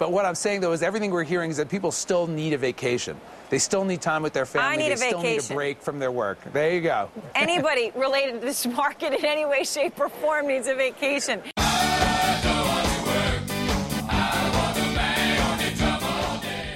But what I'm saying though is everything we're hearing is that people still need a vacation. They still need time with their family. I need they a still need vacation. a break from their work. There you go. Anybody related to this market in any way, shape, or form needs a vacation.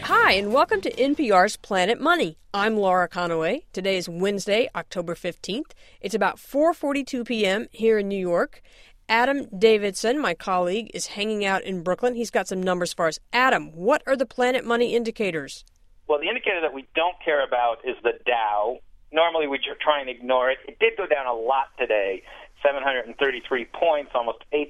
Hi, and welcome to NPR's Planet Money. I'm Laura Conaway. Today is Wednesday, October 15th. It's about 4:42 p.m. here in New York. Adam Davidson, my colleague, is hanging out in Brooklyn. He's got some numbers for us. Adam, what are the Planet Money indicators? Well, the indicator that we don't care about is the Dow. Normally, we try and ignore it. It did go down a lot today 733 points, almost 8%.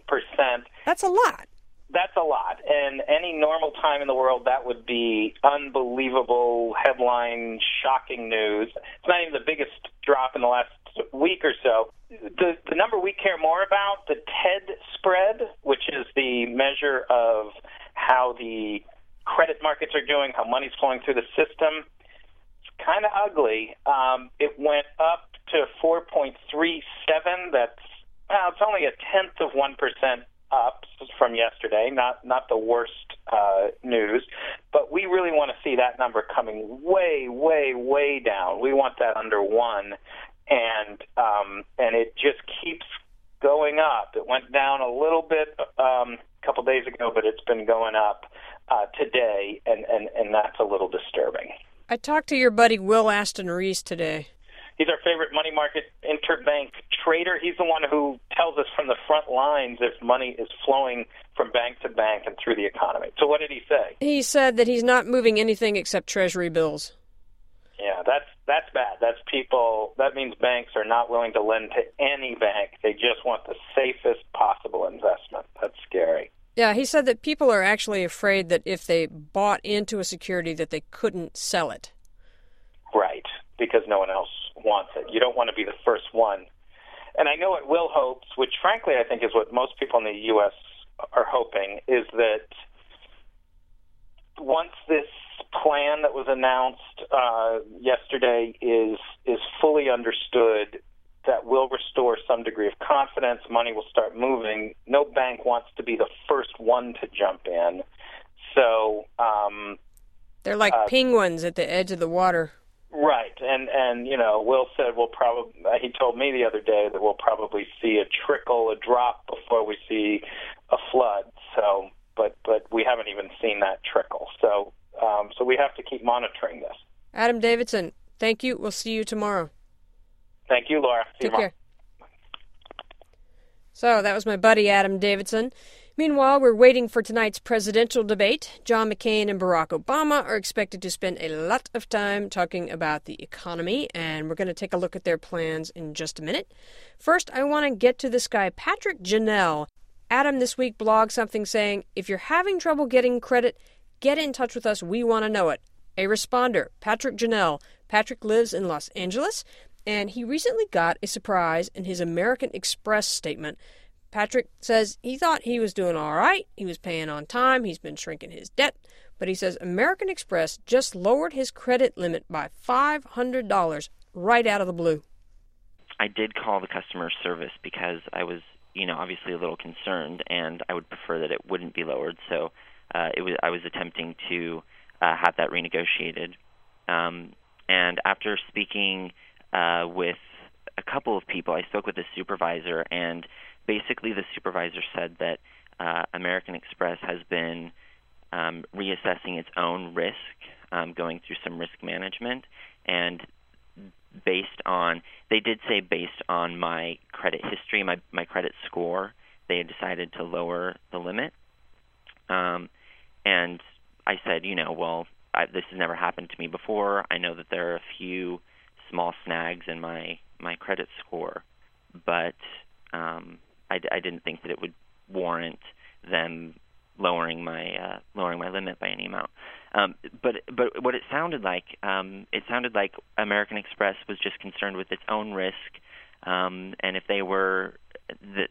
That's a lot. That's a lot. And any normal time in the world, that would be unbelievable headline, shocking news. It's not even the biggest drop in the last week or so. The, the number we care more about, the TED spread, which is the measure of how the credit markets are doing, how money's flowing through the system, it's kind of ugly. Um, it went up to 4.37. That's well, it's only a tenth of one percent up from yesterday. Not not the worst uh, news, but we really want to see that number coming way, way, way down. We want that under one, and um, and it just keeps going up. It went down a little bit um, a couple days ago, but it's been going up uh, today, and, and and that's a little disturbing. I talked to your buddy Will Aston Reese today. He's our favorite money market interbank trader. He's the one who tells us from the front lines if money is flowing from bank to bank and through the economy. So what did he say? He said that he's not moving anything except treasury bills. Yeah, that's that's bad. That's people. That means banks are not willing to lend to any bank. They just want the safest possible investment. That's scary. Yeah, he said that people are actually afraid that if they bought into a security that they couldn't sell it. Right, because no one else wants it. You don't want to be the first one. And I know what Will hopes, which frankly I think is what most people in the U.S. are hoping, is that once this plan that was announced uh, yesterday is is fully understood, that will restore some degree of confidence. Money will start moving. No bank wants to be the first one to jump in. So um, They're like Uh, penguins at the edge of the water. Right, and and you know, Will said we'll probably. He told me the other day that we'll probably see a trickle, a drop before we see a flood. So, but but we haven't even seen that trickle. So um, so we have to keep monitoring this. Adam Davidson, thank you. We'll see you tomorrow. Thank you, Laura. See Take tomorrow. care. So that was my buddy Adam Davidson. Meanwhile, we're waiting for tonight's presidential debate. John McCain and Barack Obama are expected to spend a lot of time talking about the economy, and we're going to take a look at their plans in just a minute. First, I want to get to this guy, Patrick Janelle. Adam this week blogged something saying, if you're having trouble getting credit, get in touch with us. We want to know it. A responder, Patrick Janelle. Patrick lives in Los Angeles, and he recently got a surprise in his American Express statement. Patrick says he thought he was doing all right. He was paying on time. He's been shrinking his debt. But he says American Express just lowered his credit limit by $500 right out of the blue. I did call the customer service because I was, you know, obviously a little concerned, and I would prefer that it wouldn't be lowered. So uh, it was I was attempting to uh, have that renegotiated. Um, and after speaking uh, with a couple of people, I spoke with the supervisor, and basically the supervisor said that uh, American Express has been um, reassessing its own risk, um, going through some risk management, and based on they did say based on my credit history, my my credit score, they had decided to lower the limit. Um, and I said, you know, well, I, this has never happened to me before. I know that there are a few small snags in my my credit score, but um, I, I didn't think that it would warrant them lowering my uh, lowering my limit by any amount. Um, but but what it sounded like, um, it sounded like American Express was just concerned with its own risk, um, and if they were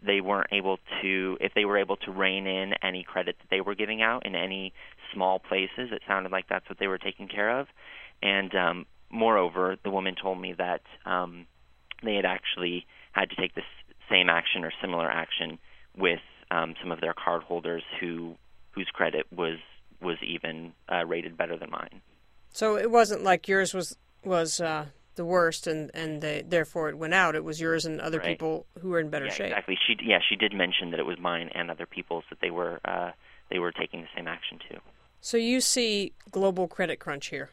they weren't able to if they were able to rein in any credit that they were giving out in any small places, it sounded like that's what they were taking care of. And um, moreover, the woman told me that um, they had actually had to take this same action or similar action with um, some of their cardholders who whose credit was was uh, rated better than mine. So it wasn't like yours was was uh, the worst, and and they, therefore it went out. It was yours and other Right. people who were in better yeah, shape. exactly. She yeah she did mention that it was mine and other people's that they were uh, they were taking the same action too. So you see global credit crunch here.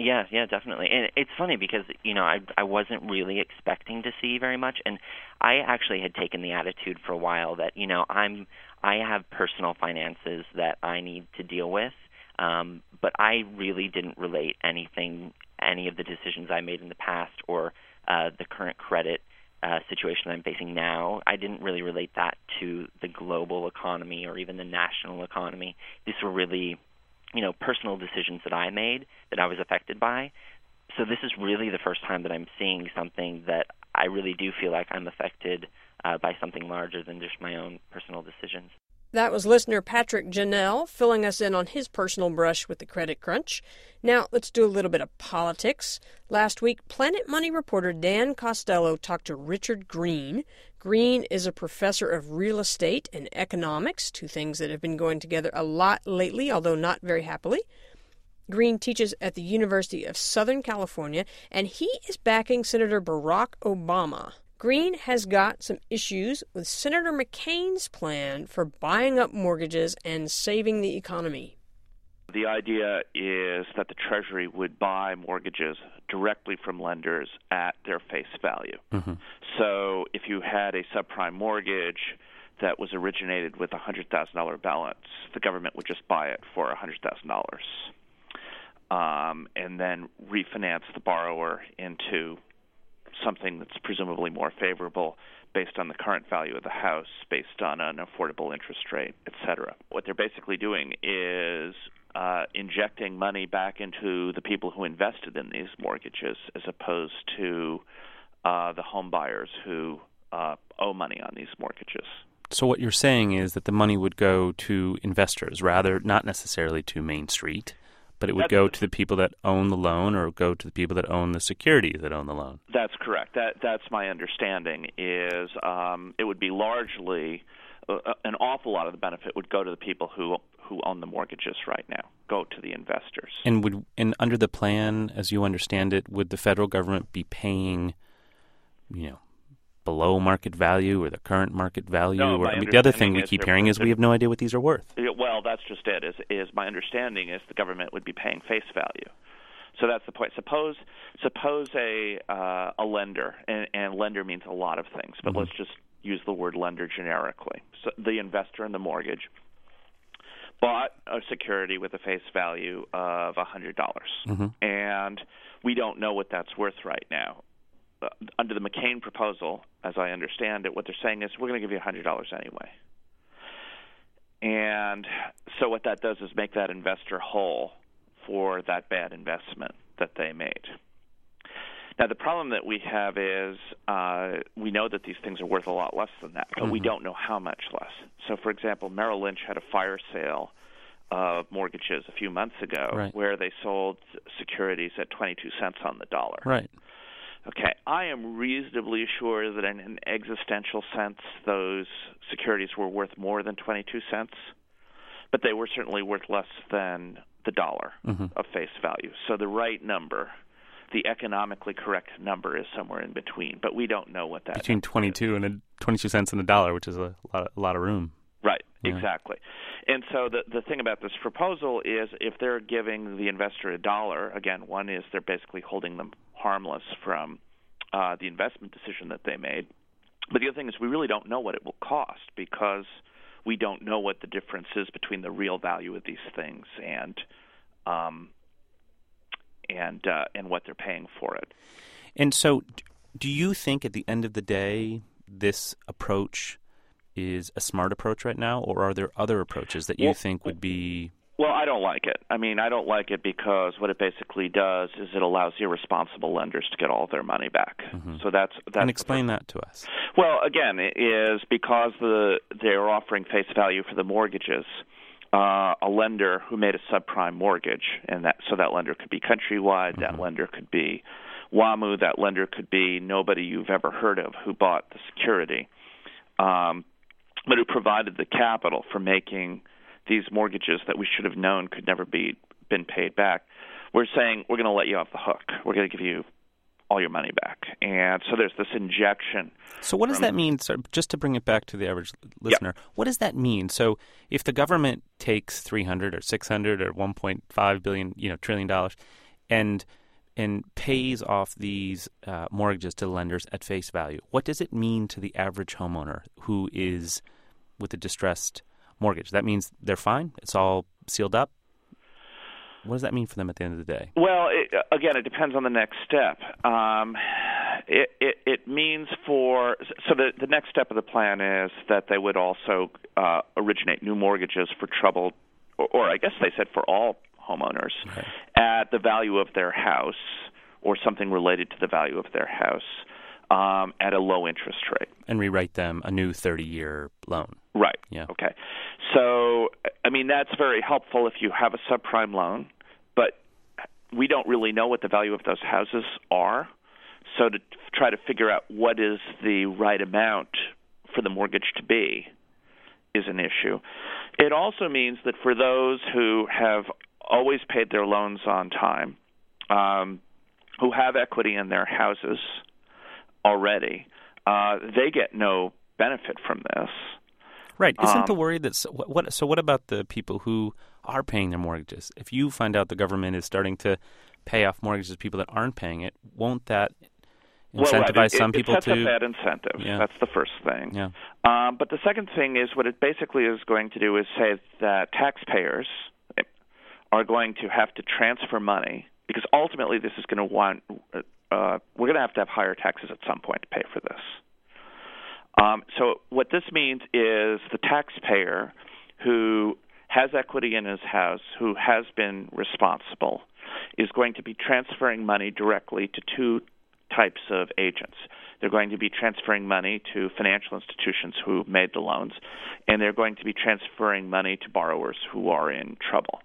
Yeah, yeah, definitely. And it's funny because you know I I wasn't really expecting to see very much, and I actually had taken the attitude for a while that you know I'm I have personal finances that I need to deal with, um, but I really didn't relate anything any of the decisions I made in the past or uh, the current credit uh, situation that I'm facing now. I didn't really relate that to the global economy or even the national economy. These were really you know personal decisions that I made that I was affected by. So this is really the first time that I'm seeing something that I really do feel like I'm affected uh, by something larger than just my own personal decisions. That was listener Patrick Janelle filling us in on his personal brush with the credit crunch. Now, let's do a little bit of politics. Last week, Planet Money reporter Dan Costello talked to Richard Green. Green is a professor of real estate and economics, two things that have been going together a lot lately, although not very happily. Green teaches at the University of Southern California, and he is backing Senator Barack Obama. Green has got some issues with Senator McCain's plan for buying up mortgages and saving the economy. The idea is that the Treasury would buy mortgages directly from lenders at their face value. So if you had a subprime mortgage that was originated with a $100,000 balance, the government would just buy it for $100,000 um, and then refinance the borrower into something that's presumably more favorable based on the current value of the house, based on an affordable interest rate, et cetera. What they're basically doing is uh, injecting money back into the people who invested in these mortgages as opposed to uh, the home buyers who uh, owe money on these mortgages. So what you're saying is that the money would go to investors rather not necessarily to Main Street, but it would That's go to the people that own the loan or go to the people that own the security that own the loan. That's correct. That that's my understanding. Is um, it would be largely uh, an awful lot of the benefit would go to the people who who own the mortgages right now. Go to the investors. And would and under the plan, as you understand it, would the federal government be paying, you know, below market value or the current market value? No, or I mean, the other thing we keep hearing is we have no idea what these are worth. Well, that's just it. Is is my understanding is the government would be paying face value. So that's the point. Suppose suppose a uh, a lender, and, and lender means a lot of things, but let's just use the word lender generically. So the investor in the mortgage bought a security with a face value of a hundred dollars, and we don't know what that's worth right now. Uh, under the McCain proposal, as I understand it, what they're saying is we're going to give you a hundred dollars anyway. And so what that does is make that investor whole for that bad investment that they made. Now the problem that we have is uh, we know that these things are worth a lot less than that, but we don't know how much less. So, for example, Merrill Lynch had a fire sale of mortgages a few months ago Right. where they sold securities at 22 cents on the dollar. Right. Okay, I am reasonably sure that in an existential sense, those securities were worth more than 22 cents, but they were certainly worth less than the dollar mm-hmm. of face value. So the right number, the economically correct number, is somewhere in between, but we don't know what that Between number is. 22 and a, 22 cents and a dollar, which is a lot, a lot of room. Right, Yeah. exactly. And so the the thing about this proposal is if they're giving the investor a dollar, again, one is they're basically holding them harmless from uh, the investment decision that they made. But the other thing is we really don't know what it will cost because we don't know what the difference is between the real value of these things and um, and uh, and what they're paying for it. And so, do you think at the end of the day, this approach is a smart approach right now, or are there other approaches that you Well- think would be? Well, I don't like it. I mean, I don't like it because what it basically does is it allows irresponsible lenders to get all their money back. So that's that's and explain that to us. Well, again, it is because the they're offering face value for the mortgages. Uh, a lender who made a subprime mortgage, and that so that lender could be Countrywide, that lender could be WAMU, that lender could be nobody you've ever heard of who bought the security, um, but who provided the capital for making these mortgages that we should have known could never be been paid back. We're saying we're going to let you off the hook. We're going to give you all your money back. And so there's this injection. So what does that mean? So just to bring it back to the average listener, what does that mean? So if the government takes 300 or 600 or 1.5 billion, you know, trillion dollars and and pays off these uh, mortgages to lenders at face value, what does it mean to the average homeowner who is with a distressed mortgage? That means they're fine. It's all sealed up. What does that mean for them at the end of the day? Well, it, again, it depends on the next step. Um, it, it, it means for so the the next step of the plan is that they would also uh, originate new mortgages for troubled, or, or I guess they said for all homeowners at the value of their house or something related to the value of their house um, at a low interest rate. And rewrite them a new 30 year loan. Right. Yeah. Okay. So, I mean, that's very helpful if you have a subprime loan, but we don't really know what the value of those houses are. So, to try to figure out what is the right amount for the mortgage to be is an issue. It also means that for those who have always paid their loans on time, um, who have equity in their houses already, uh, they get no benefit from this. Right. Isn't the Um, worry that so what, what? So what about the people who are paying their mortgages? If you find out the government is starting to pay off mortgages to people that aren't paying it, won't that incentivize well, it, some it, people it sets to? a bad incentive. Yeah. That's the first thing. Yeah. Um, but the second thing is what it basically is going to do is say that taxpayers are going to have to transfer money because ultimately this is going to want uh, we're going to have to have higher taxes at some point to pay for this. Um, so what this means is the taxpayer who has equity in his house, who has been responsible, is going to be transferring money directly to two types of agents. They're going to be transferring money to financial institutions who made the loans, and they're going to be transferring money to borrowers who are in trouble.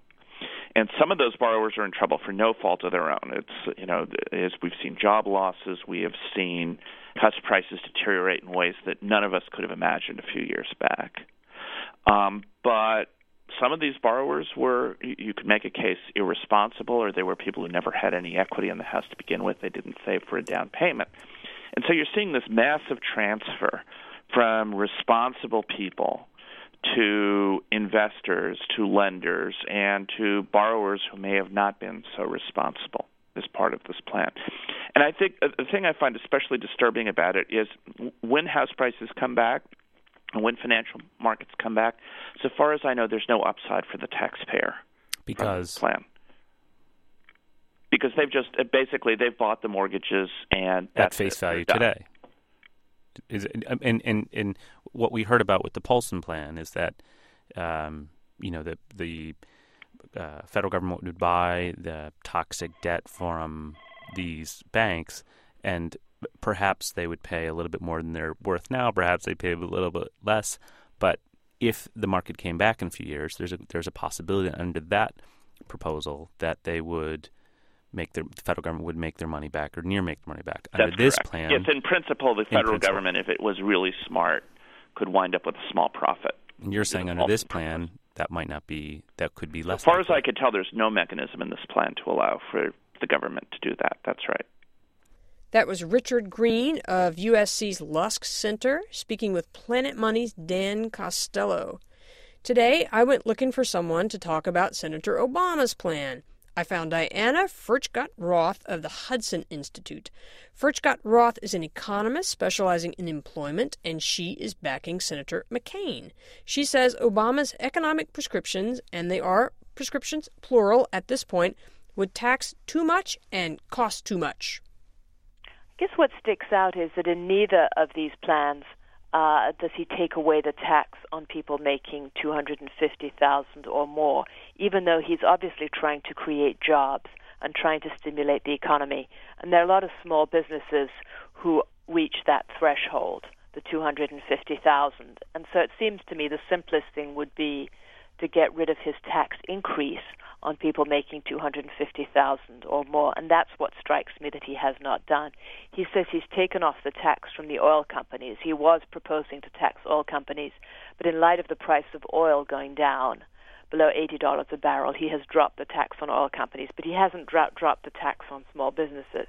And some of those borrowers are in trouble for no fault of their own. It's you know, as we've seen job losses, we have seen house prices deteriorate in ways that none of us could have imagined a few years back. Um, but some of these borrowers were, you could make a case, irresponsible, or they were people who never had any equity in the house to begin with. They didn't save for a down payment. And so you're seeing this massive transfer from responsible people to investors, to lenders, and to borrowers who may have not been so responsible as part of this plan. And I think uh, the thing I find especially disturbing about it is when house prices come back and when financial markets come back, so far as I know, there's no upside for the taxpayer because plan. Because they've just uh, basically they've bought the mortgages and at face value today. Is it, and and and what we heard about with the Paulson plan is that um, you know the the uh, federal government would buy the toxic debt from these banks, and perhaps they would pay a little bit more than they're worth now. Perhaps they pay a little bit less, but if the market came back in a few years, there's a there's a possibility under that proposal that they would make their the federal government would make their money back or near make their money back. Under That's this correct. plan, yes, in principle, the federal principle. government, if it was really smart, could wind up with a small profit. and you're saying under this ultimate plan that might not be that could be less. As far as likely. I could tell, there's no mechanism in this plan to allow for the government to do that. That's right. That was Richard Green of USC's Lusk Center speaking with Planet Money's Dan Costello. Today, I went looking for someone to talk about Senator Obama's plan. I found Diana Furchtgott Roth of the Hudson Institute. Furchtgott Roth is an economist specializing in employment, and she is backing Senator McCain. She says Obama's economic prescriptions, and they are prescriptions plural at this point, would tax too much and cost too much. I guess what sticks out is that in neither of these plans uh, does he take away the tax on people making two hundred and fifty thousand or more, even though he's obviously trying to create jobs and trying to stimulate the economy. And there are a lot of small businesses who reach that threshold, the two hundred and fifty thousand. And so it seems to me the simplest thing would be to get rid of his tax increase on people making 250,000 or more and that's what strikes me that he has not done. He says he's taken off the tax from the oil companies. He was proposing to tax oil companies, but in light of the price of oil going down, below $80 a barrel, he has dropped the tax on oil companies, but he hasn't dro- dropped the tax on small businesses.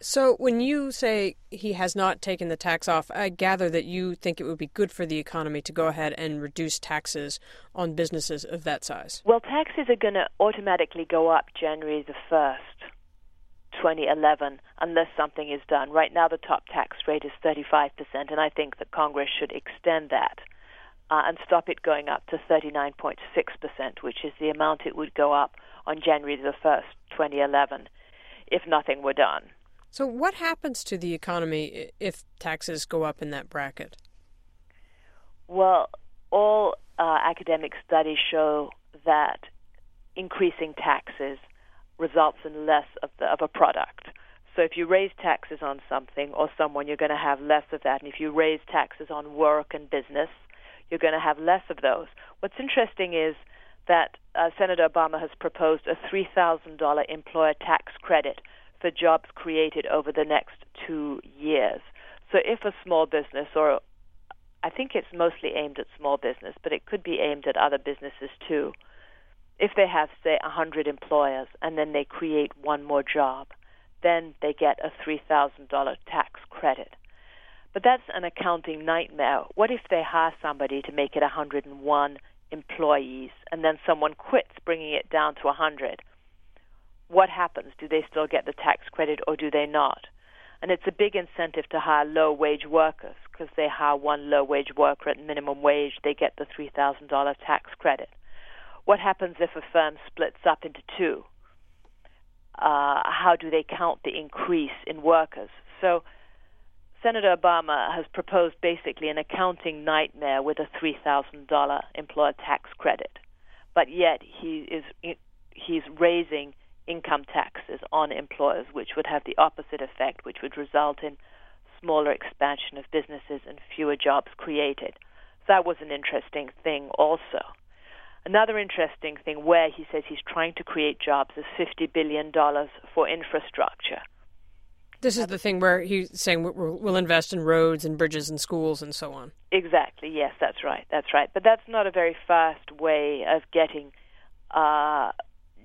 So, when you say he has not taken the tax off, I gather that you think it would be good for the economy to go ahead and reduce taxes on businesses of that size. Well, taxes are going to automatically go up January the 1st, 2011, unless something is done. Right now, the top tax rate is 35%, and I think that Congress should extend that uh, and stop it going up to 39.6%, which is the amount it would go up on January the 1st, 2011, if nothing were done. So, what happens to the economy if taxes go up in that bracket? Well, all uh, academic studies show that increasing taxes results in less of, the, of a product. So if you raise taxes on something or someone, you're going to have less of that. And if you raise taxes on work and business, you're going to have less of those. What's interesting is that uh, Senator Obama has proposed a $3,000 employer tax credit for jobs created over the next two years. So if a small business, or I think it's mostly aimed at small business, but it could be aimed at other businesses too, if they have, say, 100 employers and then they create one more job, then they get a $3,000 tax credit. But that's an accounting nightmare. What if they hire somebody to make it 101 employees and then someone quits, bringing it down to 100? What happens? Do they still get the tax credit or do they not? And it's a big incentive to hire low wage workers because they hire one low wage worker at minimum wage, they get the $3,000 tax credit. What happens if a firm splits up into two? Uh, how do they count the increase in workers? So, Senator Obama has proposed basically an accounting nightmare with a $3,000 employer tax credit, but yet he is he's raising income taxes on employers, which would have the opposite effect, which would result in smaller expansion of businesses and fewer jobs created. So that was an interesting thing also. Another interesting thing where he says he's trying to create jobs is $50 billion for infrastructure. This is the thing where he's saying we'll invest in roads and bridges and schools and so on. Exactly. Yes, that's right. That's right. But that's not a very fast way of getting uh,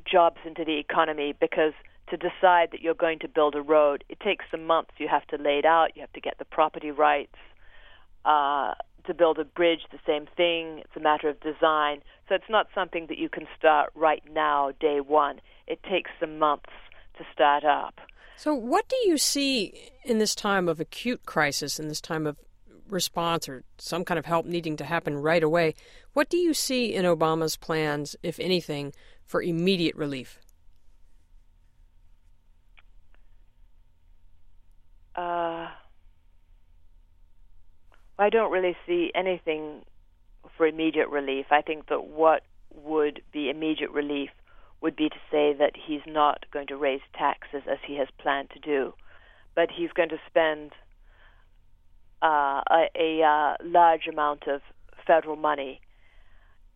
jobs into the economy because to decide that you're going to build a road, it takes some months. You have to lay it out. You have to get the property rights. Uh, to build a bridge, the same thing. It's a matter of design. So it's not something that you can start right now, day one. It takes some months to start up. So, what do you see in this time of acute crisis, in this time of response or some kind of help needing to happen right away? What do you see in Obama's plans, if anything, for immediate relief? Uh, I don't really see anything for immediate relief. I think that what would be immediate relief would be to say that he's not going to raise taxes as he has planned to do, but he's going to spend uh, a, a uh, large amount of federal money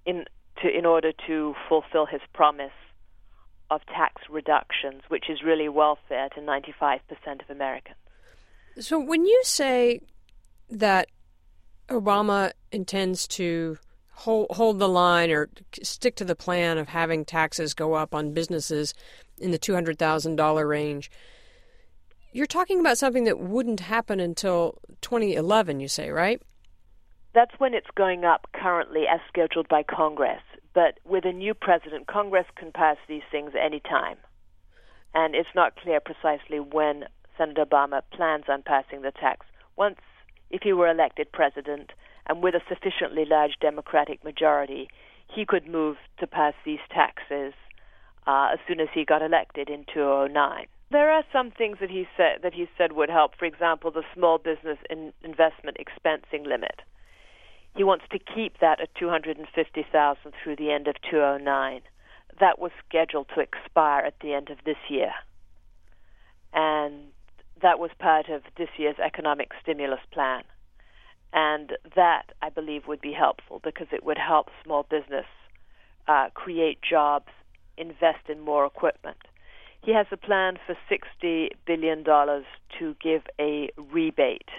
in to in order to fulfill his promise of tax reductions, which is really welfare to 95% of Americans. So when you say that Obama intends to hold hold the line or stick to the plan of having taxes go up on businesses in the two hundred thousand dollar range. You're talking about something that wouldn't happen until 2011, you say, right? That's when it's going up currently as scheduled by Congress. But with a new president, Congress can pass these things any time. And it's not clear precisely when Senator Obama plans on passing the tax. Once if he were elected president and with a sufficiently large Democratic majority, he could move to pass these taxes uh, as soon as he got elected in 2009. There are some things that he said that he said would help. For example, the small business in investment expensing limit. He wants to keep that at 250,000 through the end of 2009. That was scheduled to expire at the end of this year. And that was part of this year's economic stimulus plan. And that, I believe, would be helpful because it would help small business uh, create jobs, invest in more equipment. He has a plan for $60 billion to give a rebate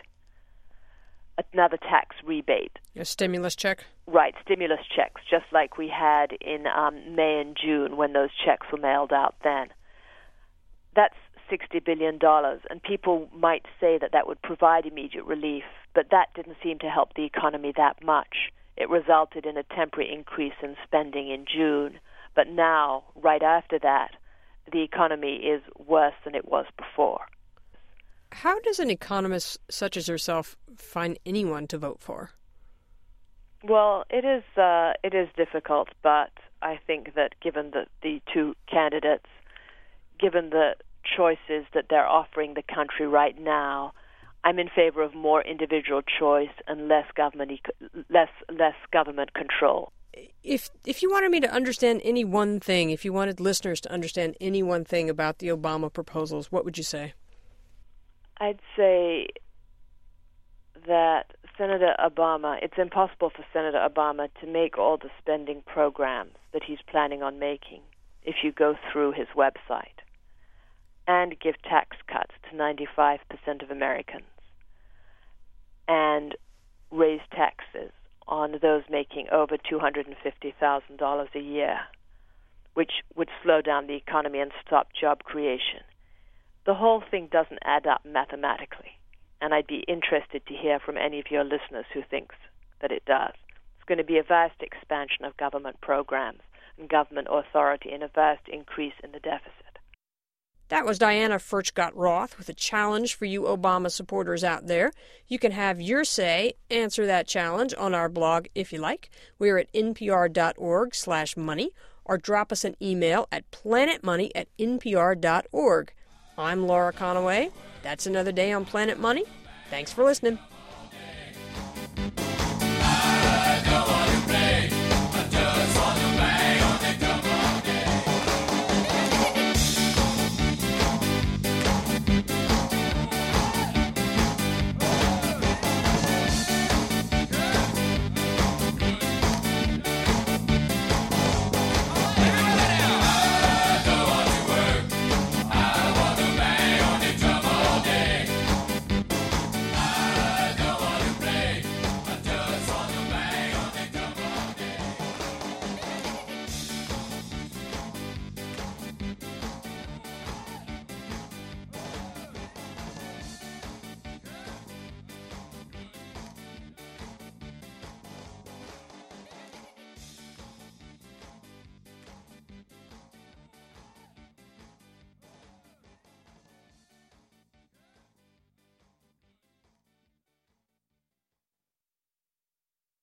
another tax rebate. A stimulus check? Right, stimulus checks, just like we had in um, May and June when those checks were mailed out then. That's $60 billion, and people might say that that would provide immediate relief, but that didn't seem to help the economy that much. It resulted in a temporary increase in spending in June, but now, right after that, the economy is worse than it was before. How does an economist such as yourself find anyone to vote for? Well, it is uh, it is difficult, but I think that given the the two candidates, given the choices that they're offering the country right now, I'm in favor of more individual choice and less government less less government control. If if you wanted me to understand any one thing, if you wanted listeners to understand any one thing about the Obama proposals, what would you say? I'd say that Senator Obama, it's impossible for Senator Obama to make all the spending programs that he's planning on making if you go through his website and give tax cuts to 95% of Americans and raise taxes on those making over $250,000 a year, which would slow down the economy and stop job creation. The whole thing doesn't add up mathematically and I'd be interested to hear from any of your listeners who thinks that it does. It's going to be a vast expansion of government programs and government authority and a vast increase in the deficit. That was Diana Furchtgott Roth with a challenge for you Obama supporters out there. You can have your say, answer that challenge on our blog if you like. We're at npr.org slash money or drop us an email at planetmoney at npr.org. I'm Laura Conaway. That's another day on Planet Money. Thanks for listening.